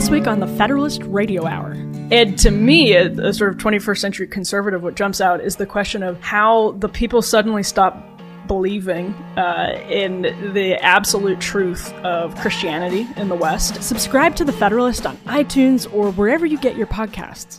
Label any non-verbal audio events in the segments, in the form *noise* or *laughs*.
This week on the Federalist Radio Hour. And to me, a, a sort of 21st century conservative, what jumps out is the question of how the people suddenly stop believing uh, in the absolute truth of Christianity in the West. Subscribe to The Federalist on iTunes or wherever you get your podcasts.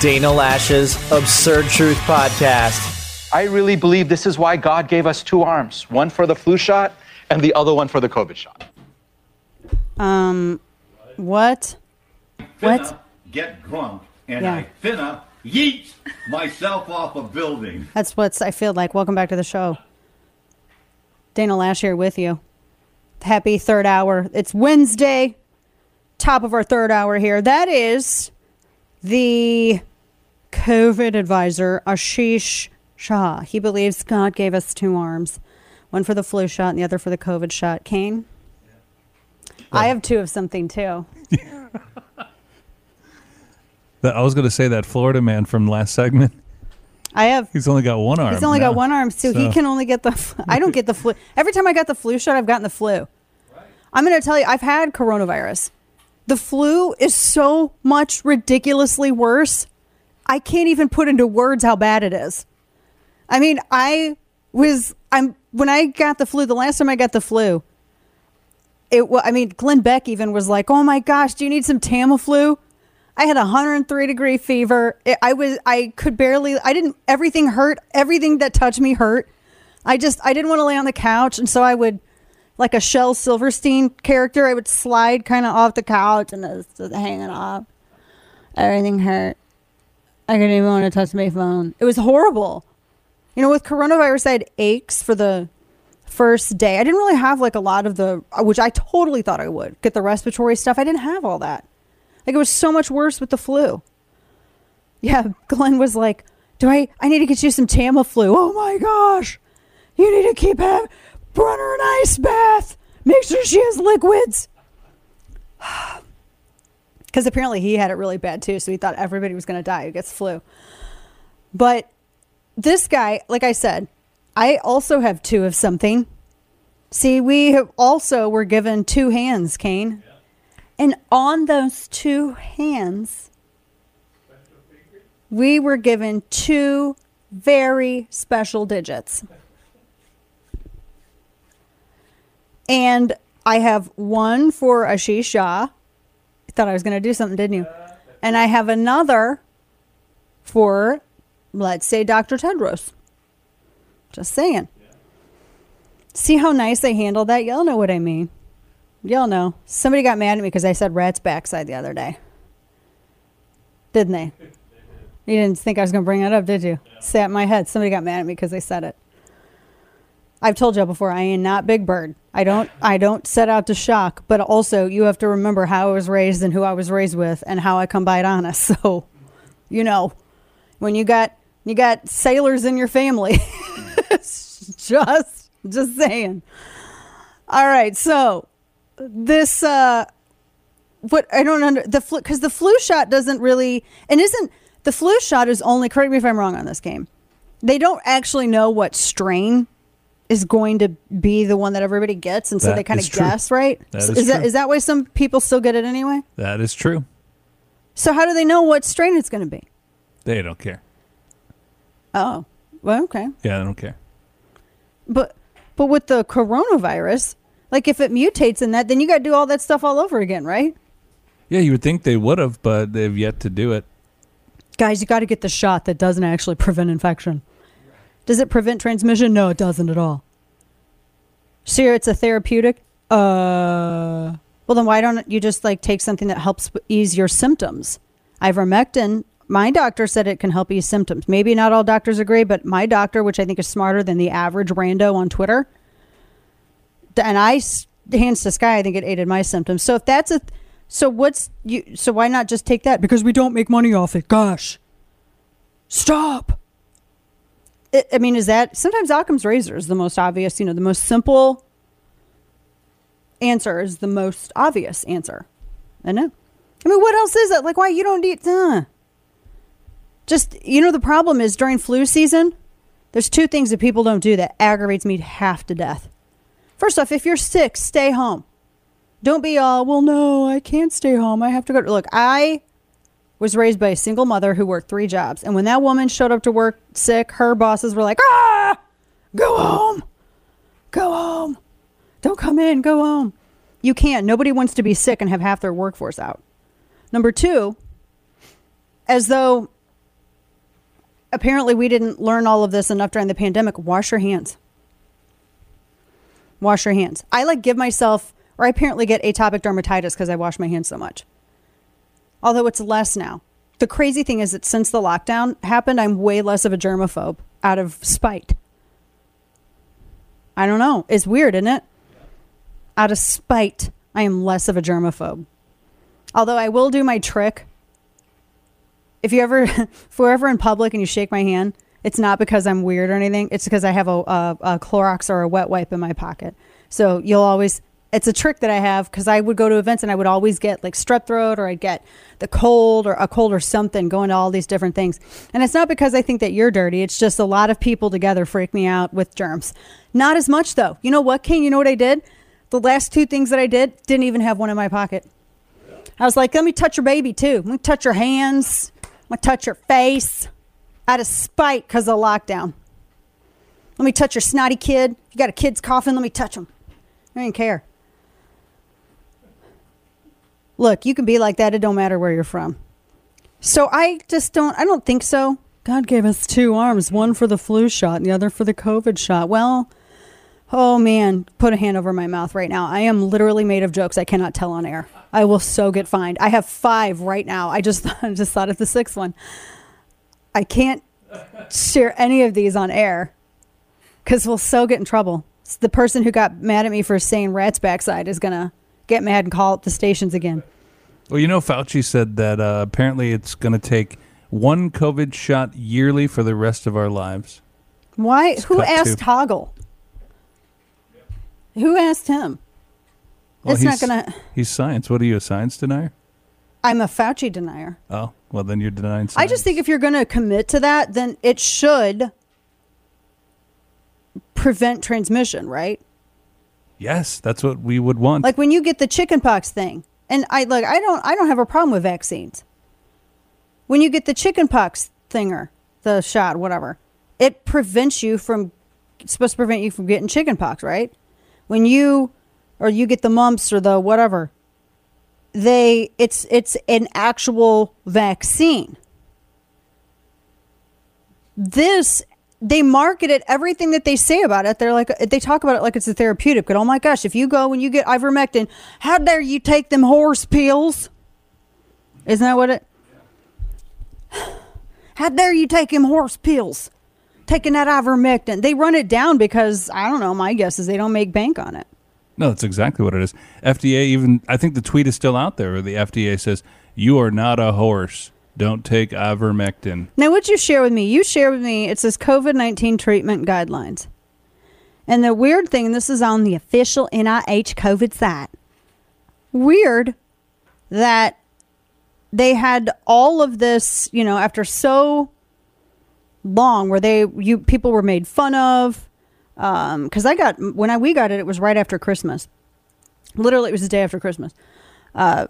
Dana Loesch's Absurd Truth Podcast. I really believe this is why God gave us two arms one for the flu shot and the other one for the COVID shot. Um, what? Finna What? get drunk and Yeah. I finna yeet myself off a building. That's what I feel like. Welcome back to the show. Dana Loesch here with you. Happy third hour. It's Wednesday, top of our third hour here. That is the COVID advisor, Ashish Jha. He believes God gave us two arms one for the flu shot and the other for the COVID shot. Kane? I have two of something too. *laughs* That- I was going to say that Florida man from last segment. I have He's only got one arm. He's only now. got one arm, so, he can only get the. I don't get the flu. Every time I got the flu shot, I've gotten the flu. I'm going to tell you, I've had coronavirus. The flu is so much ridiculously worse. I can't even put into words how bad it is. I mean, I was I'm when I got the flu. The last time I got the flu, it. I mean, Glenn Beck even was like, "Oh my gosh, do you need some Tamiflu?" I had a 103 degree fever. It, I was I could barely. I didn't. Everything hurt. Everything that touched me hurt. I just I didn't want to lay on the couch, and so I would, like a Shel Silverstein character, I would slide kind of off the couch and I was just hanging off. Everything hurt. I couldn't even want to touch my phone. It was horrible. You know, with coronavirus, I had aches for the first day. I didn't really have like a lot of the, which I totally thought I would get the respiratory stuff. I didn't have all that. Like it was so much worse with the flu. Yeah, *laughs* Glenn was like, "Do I? I need to get you some Tamiflu." Oh my gosh, you need to keep having run her an ice bath. Make sure she has liquids. *sighs* Because apparently he had it really bad too, so he thought everybody was going to die who gets flu. But this guy, like I said, I also have two of something. See, we have also were given two hands, Kane. And on those two hands, we were given two very special digits. And I have one for Ashish Jha. You thought I was going to do something, didn't you? And I have another for, let's say, Dr. Tedros. Just saying. See how nice they handled that? Y'all know what I mean. Y'all know. Somebody got mad at me because I said rat's backside the other day. Didn't they? You didn't think I was going to bring it up, did you? Sat in my head. Somebody got mad at me because I said it. I've told you before, I am not Big Bird. I don't I don't set out to shock, but also you have to remember how I was raised and who I was raised with and how I come by it honest. *laughs* So, you know, when you got you got sailors in your family. *laughs* just just saying. All right, so this uh what I don't under the flu because the flu shot doesn't really and isn't the flu shot is only correct me if I'm wrong on this game. They don't actually know what strain is going to be the one that everybody gets, and so That they kind of guess, right? That is is that is that why some people still get it anyway? That is true. So how do they know what strain it's going to be? They don't care. Oh, well, okay. Yeah, they don't care. But but with the coronavirus, Like if it mutates in that, then you got to do all that stuff all over again, right? Yeah, you would think they would have, but they've yet to do it. Guys, you got to get the shot that doesn't actually prevent infection. Does it prevent transmission? No, it doesn't at all. Sure, it's a therapeutic. Uh, well, then why don't you just like take something that helps ease your symptoms? Ivermectin. My doctor said it can help ease symptoms. Maybe not all doctors agree, but my doctor, which I think is smarter than the average rando on Twitter, and I, hands to sky, I think it aided my symptoms. So if that's a, so what's you? So why not just take that? Because we don't make money off it. Gosh, stop. I mean, is that sometimes Occam's razor is the most obvious? You know, the most simple answer is the most obvious answer, isn't it? I mean, what else is it? Like, why you don't eat? Uh. Just you know, the problem is during flu season. There's two things that people don't do that aggravates me half to death. First off, if you're sick, stay home. Don't be all, well, no, I can't stay home. I have to go. To look, I was raised by a single mother who worked three jobs. And when that woman showed up to work sick, her bosses were like, ah, go home. Go home. Don't come in. Go home. You can't. Nobody wants to be sick and have half their workforce out. Number two, as though apparently we didn't learn all of this enough during the pandemic, wash your hands. Wash your hands. I like give myself, or I apparently get atopic dermatitis because I wash my hands so much. Although it's less now. The crazy thing is that since the lockdown happened, I'm way less of a germaphobe out of spite. I don't know. It's weird, isn't it? Out of spite, I am less of a germaphobe. Although I will do my trick. If you ever, *laughs* if we're ever in public and you shake my hand, it's not because I'm weird or anything. It's because I have a, a, a Clorox or a wet wipe in my pocket. So you'll always, it's a trick that I have because I would go to events and I would always get like strep throat or I'd get the cold or a cold or something going to all these different things. And it's not because I think that you're dirty. It's just a lot of people together freak me out with germs. Not as much though. You know what, King? You know what I did? The last two things that I did didn't even have one in my pocket. I was like, let me touch your baby too. Let me touch your hands. Let me touch your face out of spite because of lockdown. Let me touch your snotty kid. If you got a kid's coughing, let me touch him. I didn't care. Look, you can be like that. It don't matter where you're from. So I just don't. I don't think so. God gave us two arms, one for the flu shot and the other for the COVID shot. Well, oh man, put a hand over my mouth right now. I am literally made of jokes I cannot tell on air. I will so get fined. I have five right now. I just *laughs* I just thought of the sixth one. I can't share any of these on air because we'll so get in trouble. The person who got mad at me for saying rat's backside is gonna get mad and call the stations again. Well, you know, Fauci said that uh, apparently it's going to take one COVID shot yearly for the rest of our lives. Why? Who asked to- Hoggle? Who asked him? Well, it's not gonna. He's science. What are you, a science denier? I'm a Fauci denier. Oh, well, then you're denying science. I just think if you're going to commit to that, then it should prevent transmission, right? Yes, that's what we would want. Like when you get the chickenpox thing, and I like I don't I don't have a problem with vaccines. When you get the chickenpox thinger, the shot, whatever, it prevents you from supposed to prevent you from getting chickenpox, right? When you or you get the mumps or the whatever, they it's it's an actual vaccine. This they market it everything that they say about it. They're like they talk about it like it's a therapeutic. But oh my gosh, if you go and you get ivermectin, how dare you take them horse pills? Isn't that what it? *sighs* How dare you take them horse pills? Taking that ivermectin. They run it down because I don't know. My guess is they don't make bank on it. no, that's exactly what it is. FDA even, I think the tweet is still out there where the FDA says, you are not a horse. Don't take ivermectin. Now, what you share with me? You share with me. It says COVID nineteen treatment guidelines, and the weird thing. This is on the official NIH COVID site. Weird that they had all of this. You know, after so long, where they you people were made fun of. Because I got when I we got it, it was right after Christmas. Literally, it was the day after Christmas. Uh,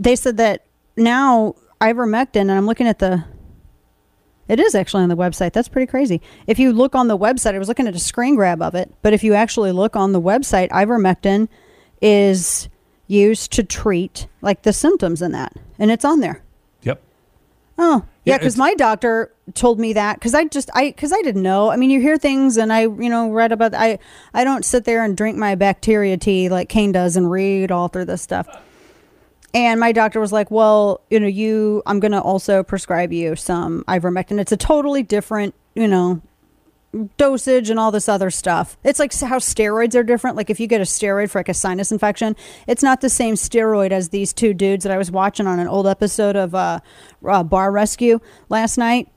they said that now ivermectin, and I'm looking at the It is actually on the website. That's pretty crazy. If you look on the website, I was looking at a screen grab of it, but if you actually look on the website, ivermectin is used to treat like the symptoms in that, and it's on there. Yep. Oh, Yeah, yeah, because it's- my doctor told me that because I just I because I didn't know. I mean, you hear things, and I you know read about. I I don't sit there and drink my bacteria tea like Kane does and read all through this stuff. And my doctor was like, "Well, you know, you I'm going to also prescribe you some ivermectin. It's a totally different, you know, dosage and all this other stuff. It's like how steroids are different. Like if you get a steroid for like a sinus infection, it's not the same steroid as these two dudes that I was watching on an old episode of uh, uh, Bar Rescue last night.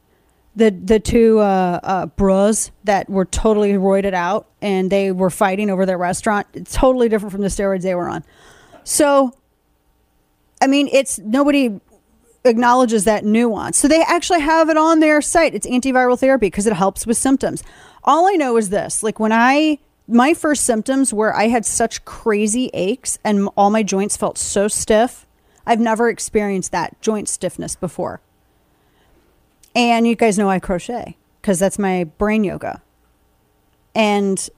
The the two uh, uh, bros that were totally roided out and they were fighting over their restaurant. It's totally different from the steroids they were on. So, I mean, it's nobody acknowledges that nuance. So they actually have it on their site. It's antiviral therapy because it helps with symptoms. All I know is this like when I, my first symptoms were I had such crazy aches and all my joints felt so stiff. I've never experienced that joint stiffness before. And you guys know I crochet because that's my brain yoga. And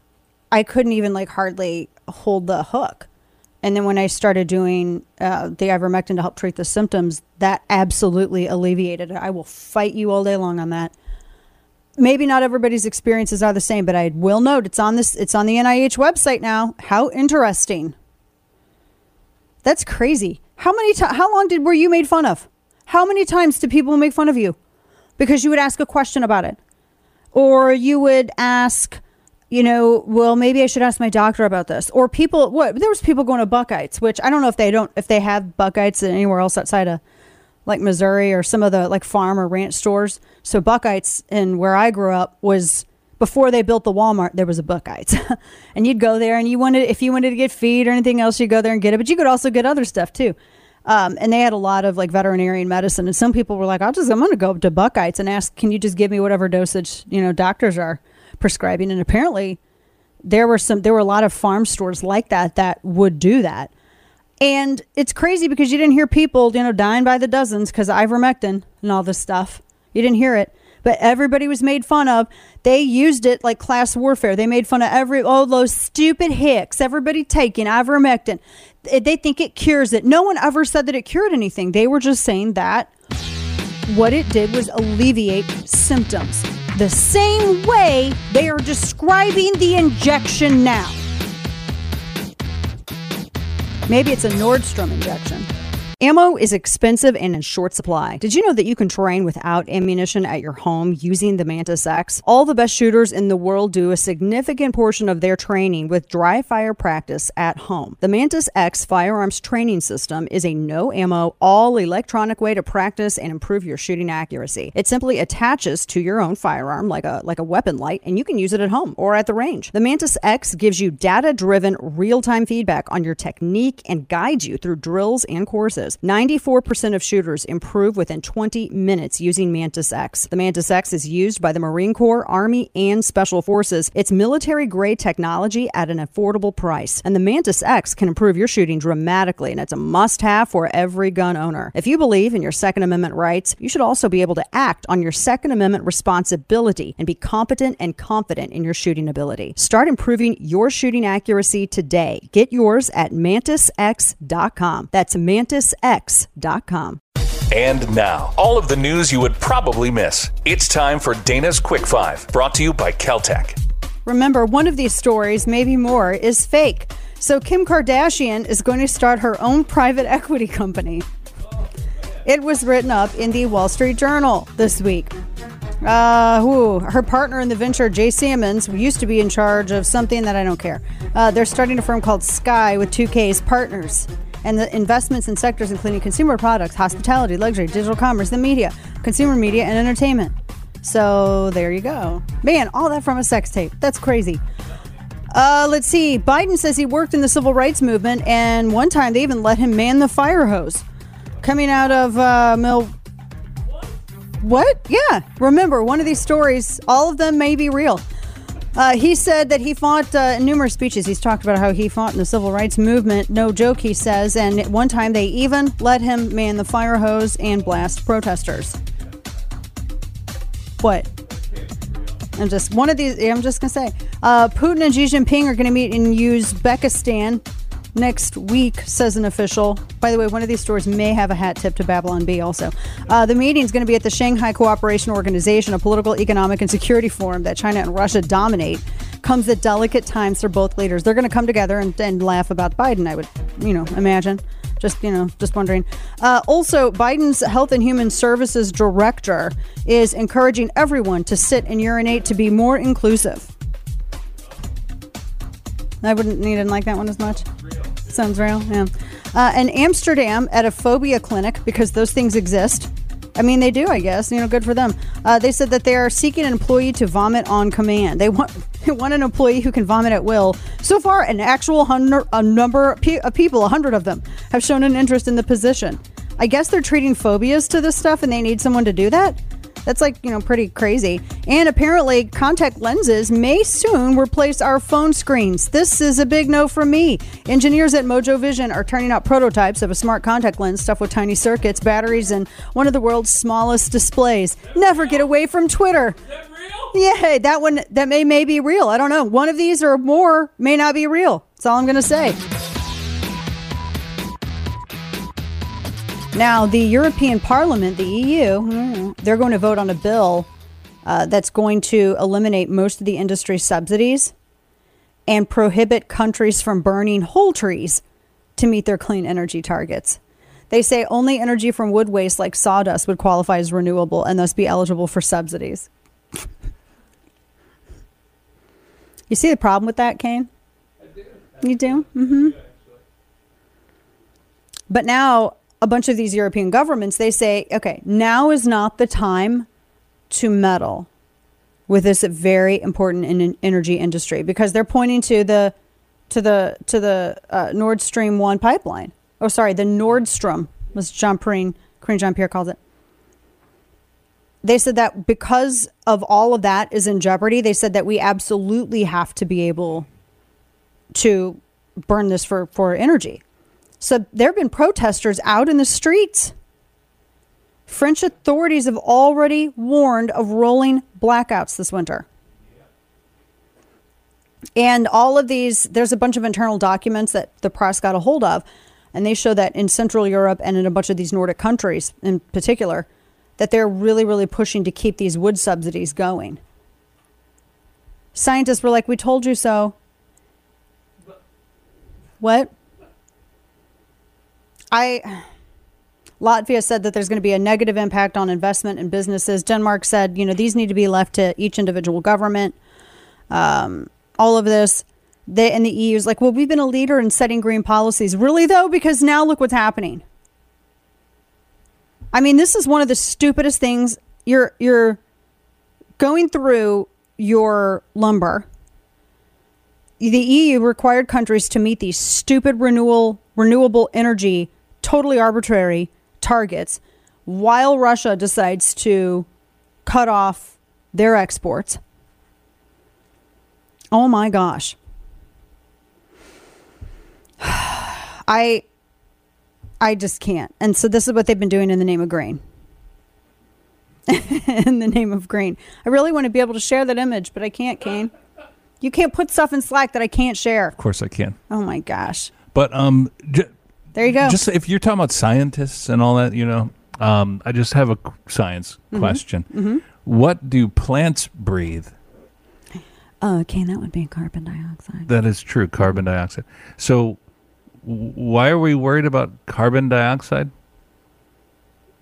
I couldn't even like hardly hold the hook. And then when I started doing uh, the ivermectin to help treat the symptoms, that absolutely alleviated it. I will fight you all day long on that. Maybe not everybody's experiences are the same, but I will note it's on this. It's on the NIH website now. How interesting! That's crazy. How many? How long did were you made fun of? How many times did people make fun of you because you would ask a question about it, or you would ask? You know, well, maybe I should ask my doctor about this. Or people, what? There was people going to Buchheit's, which I don't know if they don't, if they have Buchheit's anywhere else outside of like Missouri or some of the like farm or ranch stores. So Buchheit's in where I grew up was before they built the Walmart. There was a Buchheit's, *laughs* and you'd go there and you wanted if you wanted to get feed or anything else, you would go there and get it. But you could also get other stuff too. Um, and they had a lot of like veterinarian medicine, and some people were like, "I'll just I'm going to go up to Buckeyes and ask, can you just give me whatever dosage you know doctors are prescribing?" And apparently, there were some there were a lot of farm stores like that that would do that. And it's crazy because you didn't hear people, you know, dying by the dozens because ivermectin and all this stuff. You didn't hear it. But everybody was made fun of. They used it like class warfare. They made fun of every, oh, those stupid hicks. Everybody taking ivermectin. They think it cures it. No one ever said that it cured anything. They were just saying that what it did was alleviate symptoms. The same way they are describing the injection now. Maybe it's a Nordstrom injection. Ammo is expensive and in short supply. Did you know that you can train without ammunition at your home using the Mantis X? All the best shooters in the world do a significant portion of their training with dry fire practice at home. The Mantis X firearms training system is a no ammo, all electronic way to practice and improve your shooting accuracy. It simply attaches to your own firearm like a like a weapon light and you can use it at home or at the range. The Mantis X gives you data-driven real-time feedback on your technique and guides you through drills and courses. 94% of shooters improve within 20 minutes using Mantis X. The Mantis X is used by the Marine Corps, Army, and Special Forces. It's military grade technology at an affordable price. And the Mantis X can improve your shooting dramatically, and it's a must have for every gun owner. If you believe in your Second Amendment rights, you should also be able to act on your Second Amendment responsibility and be competent and confident in your shooting ability. Start improving your shooting accuracy today. Get yours at mantisx.com. That's mantisx.com. And now, all of the news you would probably miss. It's time for Dana's Quick Five, brought to you by Keltec. Remember, one of these stories, maybe more, is fake. So Kim Kardashian is going to start her own private equity company. It was written up in the Wall Street Journal this week. Uh, who, her partner in the venture, Jay Sammons, used to be in charge of something that I don't care. Uh, they're starting a firm called Sky with 2K's partners. And the investments in sectors including consumer products, hospitality, luxury, digital commerce, the media, consumer media, and entertainment. So there you go. Man, all that from a sex tape. That's crazy. Uh, let's see. Biden says he worked in the civil rights movement, and one time they even let him man the fire hose. Coming out of uh, Mil. What? Yeah. Remember, one of these stories, all of them may be real. Uh, he said that he fought uh, numerous speeches. He's talked about how he fought in the civil rights movement. No joke, he says. And one time, they even let him man the fire hose and blast protesters. What? I'm just one of these. I'm just gonna say, uh, Putin and Xi Jinping are gonna meet in Uzbekistan next week, says an official. By the way, one of these stores may have a hat tip to Babylon Bee. Also, uh, the meeting is going to be at the Shanghai Cooperation Organization, a political, economic, and security forum that China and Russia dominate. Comes at delicate times for both leaders. They're going to come together and, and laugh about Biden. I would, you know, imagine. Just you know, just wondering. Uh, also, Biden's Health and Human Services Director is encouraging everyone to sit and urinate to be more inclusive. I wouldn't need to like that one as much. Sounds real, yeah. Uh, in Amsterdam, at a phobia clinic, because those things exist. I mean, they do, I guess. You know, good for them. Uh, they said that they are seeking an employee to vomit on command. They want *laughs* they want an employee who can vomit at will. So far, an actual hundred, a number of people, a hundred of them, have shown an interest in the position. I guess they're treating phobias to this stuff, and they need someone to do that. That's like, you know, pretty crazy. And apparently, contact lenses may soon replace our phone screens. This is a big no from me. Engineers at Mojo Vision are turning out prototypes of a smart contact lens stuffed with tiny circuits, batteries, and one of the world's smallest displays. Never get away from Twitter. That real? Yeah, that one that may may be real. I don't know. One of these or more may not be real. That's all I'm going to say. Now, the European Parliament, the EU, they're going to vote on a bill uh, that's going to eliminate most of the industry subsidies and prohibit countries from burning whole trees to meet their clean energy targets. They say only energy from wood waste like sawdust would qualify as renewable and thus be eligible for subsidies. you see the problem with that, Kane? You do? Mm-hmm. But now a bunch of these European governments, they say, okay, now is not the time to meddle with this very important in- energy industry because they're pointing to the to the to the uh, Nord Stream one pipeline. Oh, sorry, the Nordstrom was Jean Pierre Karine Jean Pierre calls it. They said that because of all of that is in jeopardy, they said that we absolutely have to be able to burn this for, for energy. So there have been protesters out in the streets. French authorities have already warned of rolling blackouts this winter. And all of these, there's a bunch of internal documents that the press got a hold of, and they show that in Central Europe and in a bunch of these Nordic countries in particular, that they're really, really pushing to keep these wood subsidies going. Scientists were like, We told you so. What? I. Latvia said that there's going to be a negative impact on investment and businesses. Denmark said, you know, these need to be left to each individual government. Um, all of this. They, and the EU is like, well, we've been a leader in setting green policies. Really, though? Because now look what's happening. I mean, this is one of the stupidest things. You're, you're going through your lumber. The EU required countries to meet these stupid renewal, renewable energy, totally arbitrary targets while Russia decides to cut off their exports. Oh my gosh. *sighs* I I just can't. And so this is what they've been doing in the name of grain. *laughs* in the name of grain. I really want to be able to share that image, but I can't, Kane. You can't put stuff in Slack that I can't share. Of course I can. Oh my gosh. But um, j- There you go. just if you're talking about scientists and all that, you know, um, I just have a science Mm-hmm. question. What do plants breathe? Oh, Kane, that would be carbon dioxide. That is true, carbon dioxide. So, why are we worried about carbon dioxide?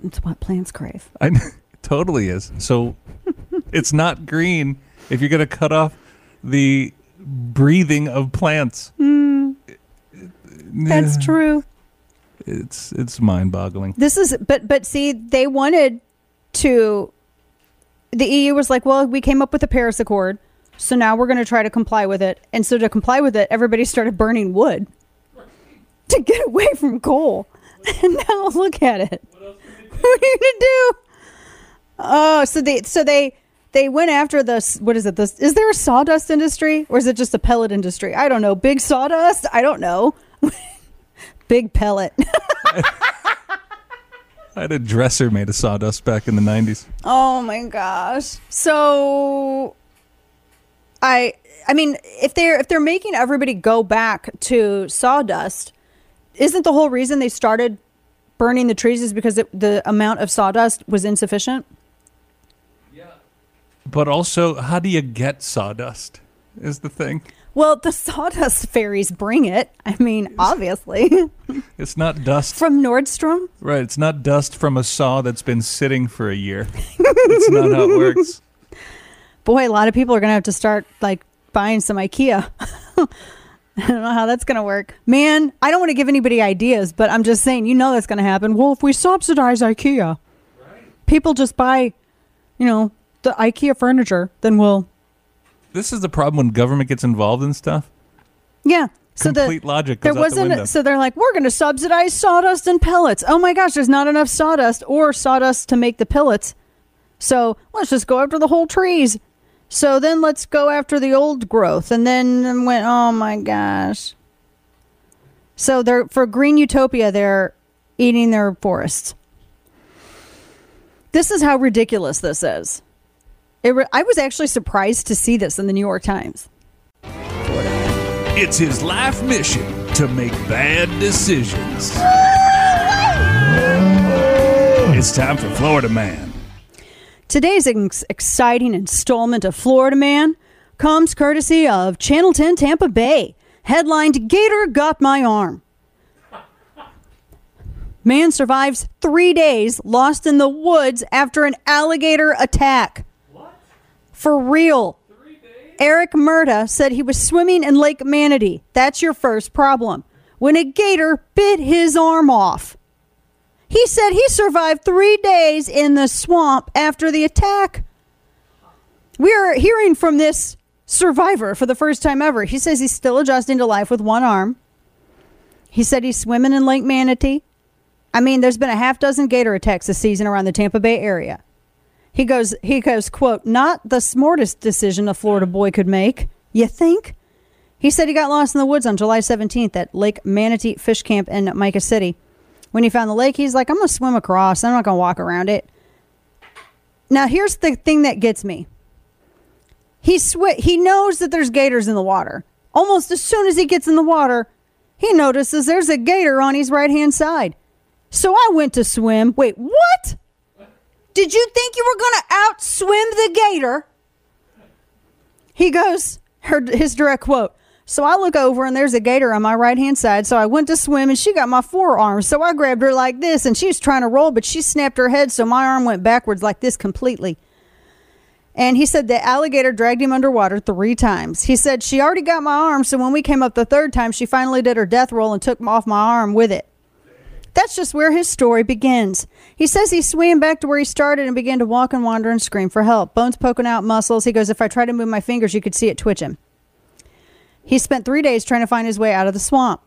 It's what plants crave. I *laughs* totally is. So, *laughs* it's not green if you're going to cut off the breathing of plants. That's true. It's it's mind-boggling. This is but but see, they wanted to the EU was like, well, we came up with the Paris Accord, so now we're going to try to comply with it. And so to comply with it, everybody started burning wood *laughs* to get away from coal. *laughs* And now look at it. What *laughs* are you going to do? Oh, so they so they they went after this. What is it? This is there a sawdust industry or is it just a pellet industry? I don't know. Big sawdust? I don't know. Big pellet. *laughs* I had a dresser made of sawdust back in the 90s. Oh my gosh. So I I mean, if they're if they're making everybody go back to sawdust, isn't the whole reason they started burning the trees is because it, the amount of sawdust was insufficient? Yeah. But also, how do you get sawdust? Is the thing. Well, the sawdust fairies bring it. I mean, obviously. *laughs* It's not dust. From Nordstrom? Right. It's not dust from a saw that's been sitting for a year. That's not how it works. *laughs* Boy, a lot of people are going to have to start like buying some IKEA. *laughs* I don't know how that's going to work. Man, I don't want to give anybody ideas, but I'm just saying, you know that's going to happen. Well, if we subsidize IKEA, people just buy, you know, the IKEA furniture, then we'll, This is the problem when government gets involved in stuff. yeah. So Complete the, logic there wasn't, window. so they're like, we're going to subsidize sawdust and pellets. Oh my gosh, there's not enough sawdust or sawdust to make the pellets. So let's just go after the whole trees. So then let's go after the old growth. And then went, oh my gosh. So they're for Green Utopia, they're eating their forests. This is how ridiculous this is. It re- I was actually surprised to see this in the New York Times. It's his life mission to make bad decisions. It's time for Florida Man. Today's ex- exciting installment of Florida Man comes courtesy of Channel 10 Tampa Bay, headlined Gator Got My Arm. Man survives three days lost in the woods after an alligator attack. For real. Eric Merida said he was swimming in Lake Manatee. That's your first problem. When a gator bit his arm off. He said he survived three days in the swamp after the attack. We are hearing from this survivor for the first time ever. He says he's still adjusting to life with one arm. He said he's swimming in Lake Manatee. I mean, there's been a half dozen gator attacks this season around the Tampa Bay area. He goes, he goes, quote, not the smartest decision a Florida boy could make. You think? He said he got lost in the woods on July 17th at Lake Manatee Fish Camp in Myakka City. When he found the lake, he's like, I'm going to swim across. I'm not going to walk around it. Now, here's the thing that gets me. He sw- he knows that there's gators in the water. Almost as soon as he gets in the water, he notices there's a gator on his right hand side. So I went to swim. Wait, what? Did you think you were going to outswim the gator? He goes, her, his direct quote. So I look over and there's a gator on my right hand side. So I went to swim and she got my forearm. So I grabbed her like this and she was trying to roll, but she snapped her head. So my arm went backwards like this completely. And he said the alligator dragged him underwater three times. He said she already got my arm. So when we came up the third time, she finally did her death roll and took off my arm with it. That's just where his story begins. He says he swam back to where he started and began to walk and wander and scream for help. Bones poking out, muscles. He goes, If I try to move my fingers, you could see it twitching. He spent three days trying to find his way out of the swamp.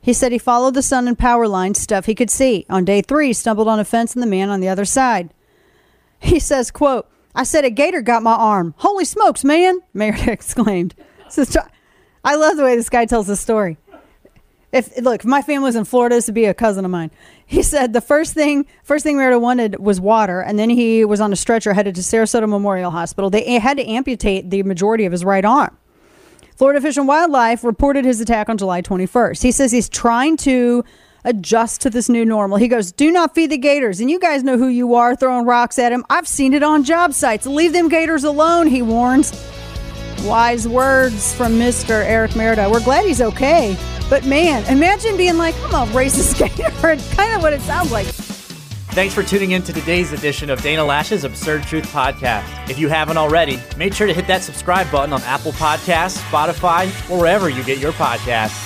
He said he followed the sun and power lines, stuff he could see. On day three, he stumbled on a fence and the man on the other side. He says, quote, I said a gator got my arm. Holy smokes, man, *laughs* Meredith exclaimed. I love the way this guy tells the story. If look, if my family was in Florida, this would be a cousin of mine. He said the first thing first thing Meredith wanted was water, and then he was on a stretcher headed to Sarasota Memorial Hospital. They had to amputate the majority of his right arm. Florida Fish and Wildlife reported his attack on July 21st. He says he's trying to adjust to this new normal. He goes, Do not feed the gators. And you guys know who you are throwing rocks at him. I've seen it on job sites. Leave them gators alone, he warns. Wise words from Mr. Eric Merida. We're glad he's okay. But man, imagine being like, I'm a racist *laughs* skater. It's kind of what it sounds like. Thanks for tuning in to today's edition of Dana Loesch's Absurd Truth Podcast. If you haven't already, make sure to hit that subscribe button on Apple Podcasts, Spotify, or wherever you get your podcasts.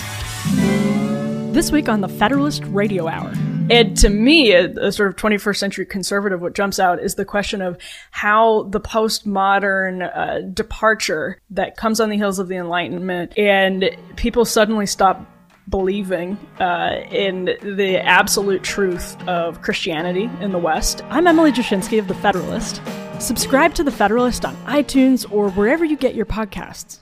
This week on the Federalist Radio Hour. And to me, a, a, sort of 21st century conservative, what jumps out is the question of how the postmodern uh, departure that comes on the heels of the Enlightenment and people suddenly stop believing uh, in the absolute truth of Christianity in the West. I'm Emily Jashinsky of The Federalist. Subscribe to The Federalist on iTunes or wherever you get your podcasts.